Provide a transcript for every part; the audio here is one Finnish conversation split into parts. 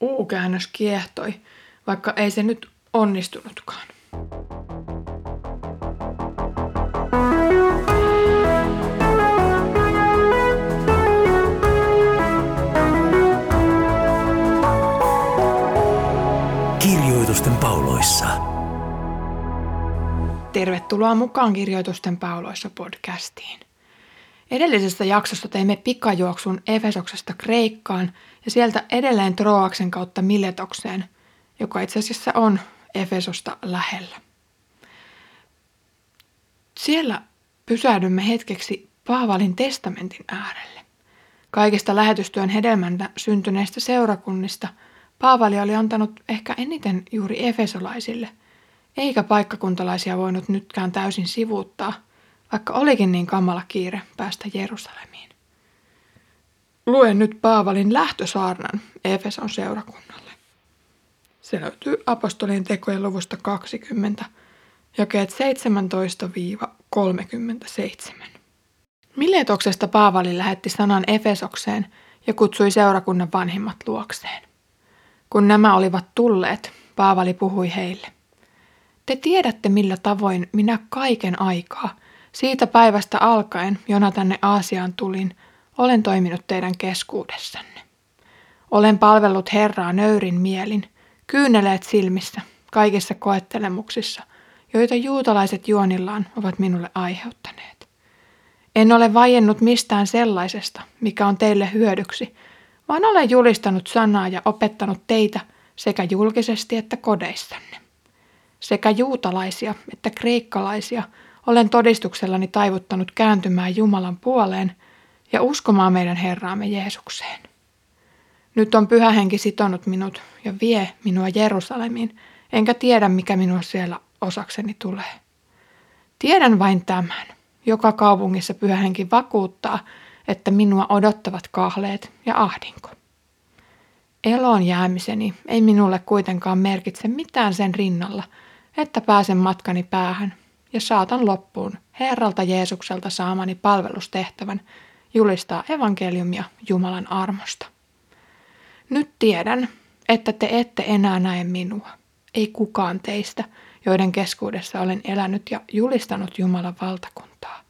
U-käännös kiehtoi, vaikka ei se nyt onnistunutkaan. Kirjoitusten pauloissa. Tervetuloa mukaan Kirjoitusten pauloissa podcastiin. Edellisessä jaksossa teimme pikajuoksun Efesoksesta Kreikkaan ja sieltä edelleen Troaksen kautta Miletokseen, joka itse asiassa on Efesosta lähellä. Siellä pysähdymme hetkeksi Paavalin testamentin äärelle. Kaikista lähetystyön hedelmäntä syntyneistä seurakunnista Paavali oli antanut ehkä eniten juuri efesolaisille, eikä paikkakuntalaisia voinut nytkään täysin sivuuttaa – vaikka olikin niin kamala kiire päästä Jerusalemiin. Luen nyt Paavalin lähtösaarnan Efeson seurakunnalle. Se löytyy apostolien tekojen luvusta 20, jakeet 17-37. Miletoksesta Paavali lähetti sanan Efesokseen ja kutsui seurakunnan vanhimmat luokseen. Kun nämä olivat tulleet, Paavali puhui heille. Te tiedätte, millä tavoin minä kaiken aikaa – siitä päivästä alkaen, jona tänne Aasiaan tulin, olen toiminut teidän keskuudessanne. Olen palvellut Herraa nöyrin mielin, kyyneleet silmissä, kaikissa koettelemuksissa, joita juutalaiset juonillaan ovat minulle aiheuttaneet. En ole vaiennut mistään sellaisesta, mikä on teille hyödyksi, vaan olen julistanut sanaa ja opettanut teitä sekä julkisesti että kodeissanne. Sekä juutalaisia että kreikkalaisia – olen todistuksellani taivuttanut kääntymään Jumalan puoleen ja uskomaan meidän Herraamme Jeesukseen. Nyt on pyhä henki sitonut minut ja vie minua Jerusalemiin, enkä tiedä mikä minua siellä osakseni tulee. Tiedän vain tämän. Joka kaupungissa pyhä henki vakuuttaa, että minua odottavat kahleet ja ahdinko. Eloon jäämiseni ei minulle kuitenkaan merkitse mitään sen rinnalla, että pääsen matkani päähän ja saatan loppuun Herralta Jeesukselta saamani palvelustehtävän julistaa evankeliumia Jumalan armosta. Nyt tiedän, että te ette enää näe minua, ei kukaan teistä, joiden keskuudessa olen elänyt ja julistanut Jumalan valtakuntaa.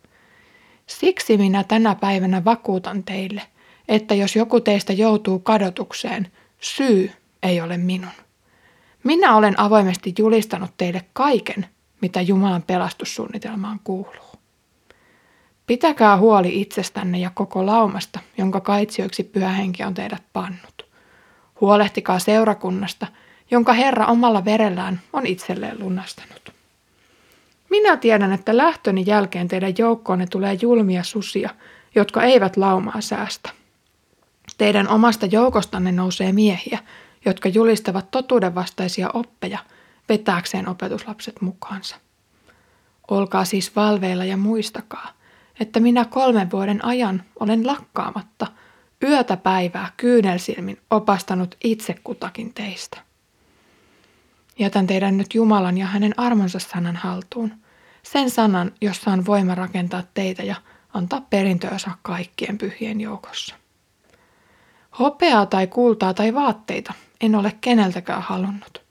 Siksi minä tänä päivänä vakuutan teille, että jos joku teistä joutuu kadotukseen, syy ei ole minun. Minä olen avoimesti julistanut teille kaiken, mitä Jumalan pelastussuunnitelmaan kuuluu. Pitäkää huoli itsestänne ja koko laumasta, jonka kaitsioiksi pyhä henki on teidät pannut. Huolehtikaa seurakunnasta, jonka Herra omalla verellään on itselleen lunastanut. Minä tiedän, että lähtöni jälkeen teidän joukkoonne tulee julmia susia, jotka eivät laumaa säästä. Teidän omasta joukostanne nousee miehiä, jotka julistavat totuudenvastaisia oppeja – vetääkseen opetuslapset mukaansa. Olkaa siis valveilla ja muistakaa, että minä kolmen vuoden ajan olen lakkaamatta yötä päivää kyynelsilmin opastanut itse kutakin teistä. Jätän teidän nyt Jumalan ja hänen armonsa sanan haltuun, sen sanan, jossa on voima rakentaa teitä ja antaa perintöönsä kaikkien pyhien joukossa. Hopeaa tai kultaa tai vaatteita en ole keneltäkään halunnut –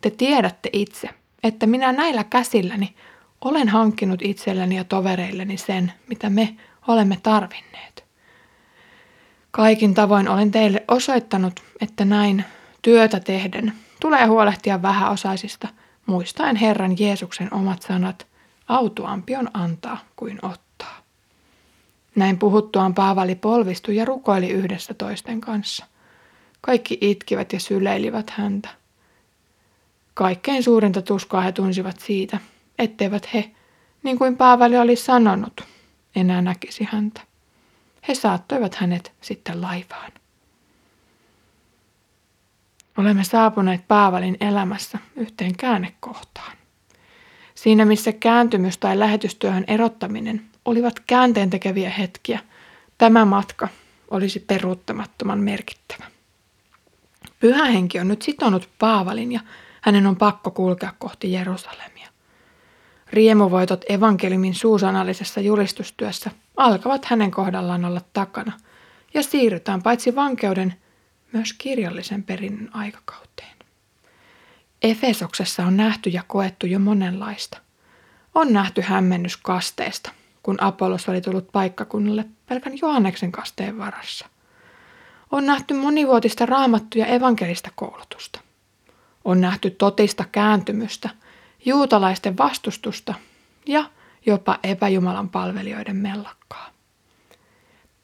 te tiedätte itse, että minä näillä käsilläni olen hankkinut itselleni ja tovereilleni sen, mitä me olemme tarvinneet. Kaikin tavoin olen teille osoittanut, että näin työtä tehden tulee huolehtia vähäosaisista, muistaen Herran Jeesuksen omat sanat, autuampi on antaa kuin ottaa. Näin puhuttuaan Paavali polvistui ja rukoili yhdessä toisten kanssa. Kaikki itkivät ja syleilivät häntä. Kaikkein suurinta tuskaa he tunsivat siitä, etteivät he, niin kuin Paavali oli sanonut, enää näkisi häntä. He saattoivat hänet sitten laivaan. Olemme saapuneet Paavalin elämässä yhteen käännekohtaan. Siinä missä kääntymys tai lähetystyöhön erottaminen olivat käänteen tekeviä hetkiä, tämä matka olisi peruuttamattoman merkittävä. Pyhä henki on nyt sitonut Paavalin ja hänen on pakko kulkea kohti Jerusalemia. Riemuvoitot evankeliumin suusanallisessa julistustyössä alkavat hänen kohdallaan olla takana ja siirrytään paitsi vankeuden myös kirjallisen perinnön aikakauteen. Efesoksessa on nähty ja koettu jo monenlaista. On nähty hämmennys kasteesta, kun Apollos oli tullut paikkakunnalle pelkän Johanneksen kasteen varassa. On nähty monivuotista raamattu- ja evankelista koulutusta. On nähty totista kääntymystä, juutalaisten vastustusta ja jopa epäjumalan palvelijoiden mellakkaa.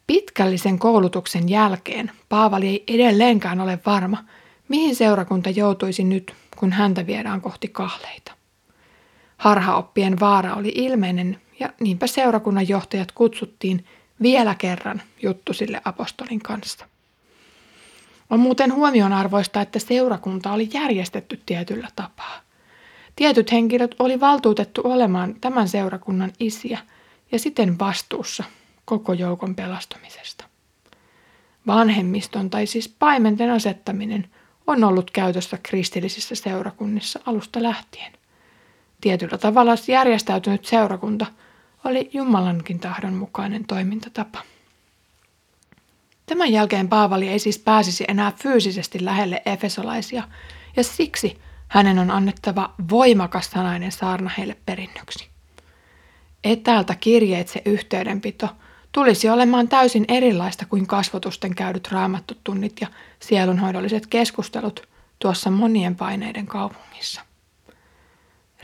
Pitkällisen koulutuksen jälkeen Paavali ei edelleenkään ole varma, mihin seurakunta joutuisi nyt, kun häntä viedään kohti kahleita. Harhaoppien vaara oli ilmeinen ja niinpä seurakunnan johtajat kutsuttiin vielä kerran juttu sille apostolin kanssa. On muuten huomionarvoista, että seurakunta oli järjestetty tietyllä tapaa. Tietyt henkilöt oli valtuutettu olemaan tämän seurakunnan isiä ja siten vastuussa koko joukon pelastumisesta. Vanhemmiston tai siis paimenten asettaminen on ollut käytössä kristillisissä seurakunnissa alusta lähtien. Tietyllä tavalla järjestäytynyt seurakunta oli Jumalankin tahdon mukainen toimintatapa. Tämän jälkeen Paavali ei siis pääsisi enää fyysisesti lähelle efesolaisia, ja siksi hänen on annettava voimakas sanainen saarna heille perinnöksi. Etäältä kirjeitse yhteydenpito tulisi olemaan täysin erilaista kuin kasvotusten käydyt raamattutunnit ja sielunhoidolliset keskustelut tuossa monien paineiden kaupungissa.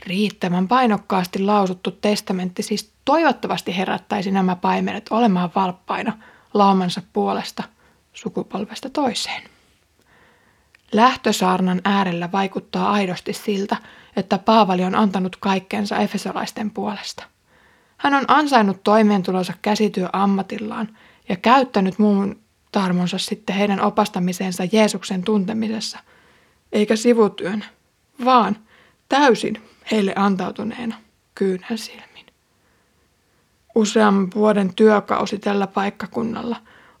Riittävän painokkaasti lausuttu testamentti siis toivottavasti herättäisi nämä paimenet olemaan valppaina laumansa puolesta sukupolvesta toiseen. Lähtösaarnan äärellä vaikuttaa aidosti siltä, että Paavali on antanut kaikkensa efesolaisten puolesta. Hän on ansainnut toimeentulonsa käsityöammatillaan ja käyttänyt muun tarmonsa sitten heidän opastamiseensa Jeesuksen tuntemisessa, eikä sivutyön, vaan täysin heille antautuneena kyynän silmin. Useamman vuoden työkausi tällä paikkakunnalla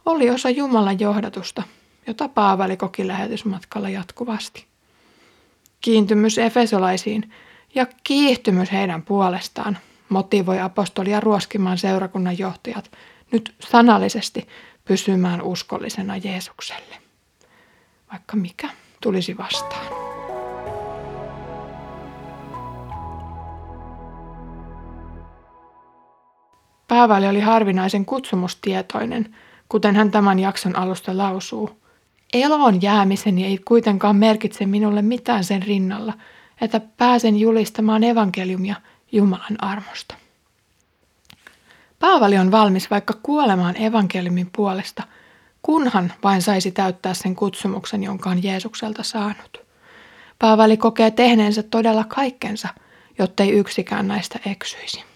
oli osa Jumalan johdatusta, jota Paavali koki lähetysmatkalla jatkuvasti. Kiintymys efesolaisiin ja kiihtymys heidän puolestaan motivoi apostolia ruoskimaan seurakunnan johtajat nyt sanallisesti pysymään uskollisena Jeesukselle, vaikka mikä tulisi vastaan. Paavali oli harvinaisen kutsumustietoinen, kuten hän tämän jakson alusta lausuu. Eloon jäämiseni ei kuitenkaan merkitse minulle mitään sen rinnalla, että pääsen julistamaan evankeliumia Jumalan armosta. Paavali on valmis vaikka kuolemaan evankeliumin puolesta, kunhan vain saisi täyttää sen kutsumuksen, jonka on Jeesukselta saanut. Paavali kokee tehneensä todella kaikkensa, jottei yksikään näistä eksyisi.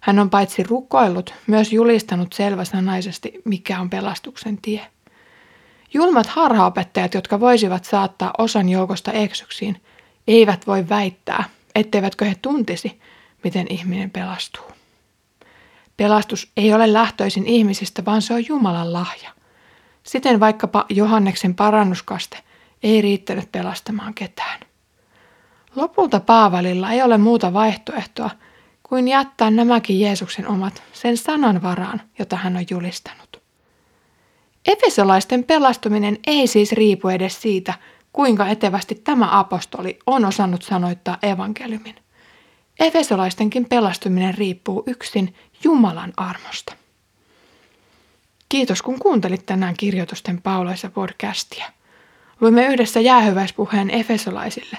Hän on paitsi rukoillut, myös julistanut selväsanaisesti, mikä on pelastuksen tie. Julmat harhaopettajat, jotka voisivat saattaa osan joukosta eksyksiin, eivät voi väittää, etteivätkö he tuntisi, miten ihminen pelastuu. Pelastus ei ole lähtöisin ihmisistä, vaan se on Jumalan lahja. Siten vaikkapa Johanneksen parannuskaste ei riittänyt pelastamaan ketään. Lopulta Paavalilla ei ole muuta vaihtoehtoa kuin jättää nämäkin Jeesuksen omat sen sanan varaan, jota hän on julistanut. Efesolaisten pelastuminen ei siis riipu edes siitä, kuinka etevästi tämä apostoli on osannut sanoittaa evankeliumin. Efesolaistenkin pelastuminen riippuu yksin Jumalan armosta. Kiitos kun kuuntelit tänään kirjoitusten pauloissa podcastia. Luimme yhdessä jäähyväispuheen Efesolaisille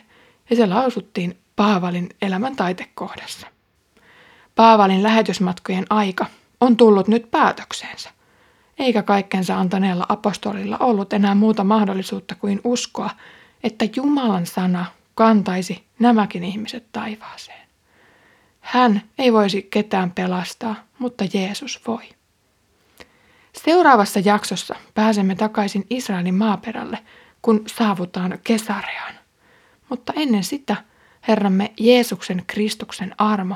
ja se lausuttiin Paavalin elämän taitekohdassa. Paavalin lähetysmatkojen aika on tullut nyt päätökseensä, eikä kaikkensa antaneella apostolilla ollut enää muuta mahdollisuutta kuin uskoa, että Jumalan sana kantaisi nämäkin ihmiset taivaaseen. Hän ei voisi ketään pelastaa, mutta Jeesus voi. Seuraavassa jaksossa pääsemme takaisin Israelin maaperälle, kun saavutaan Kesareaan. Mutta ennen sitä Herramme Jeesuksen Kristuksen armo,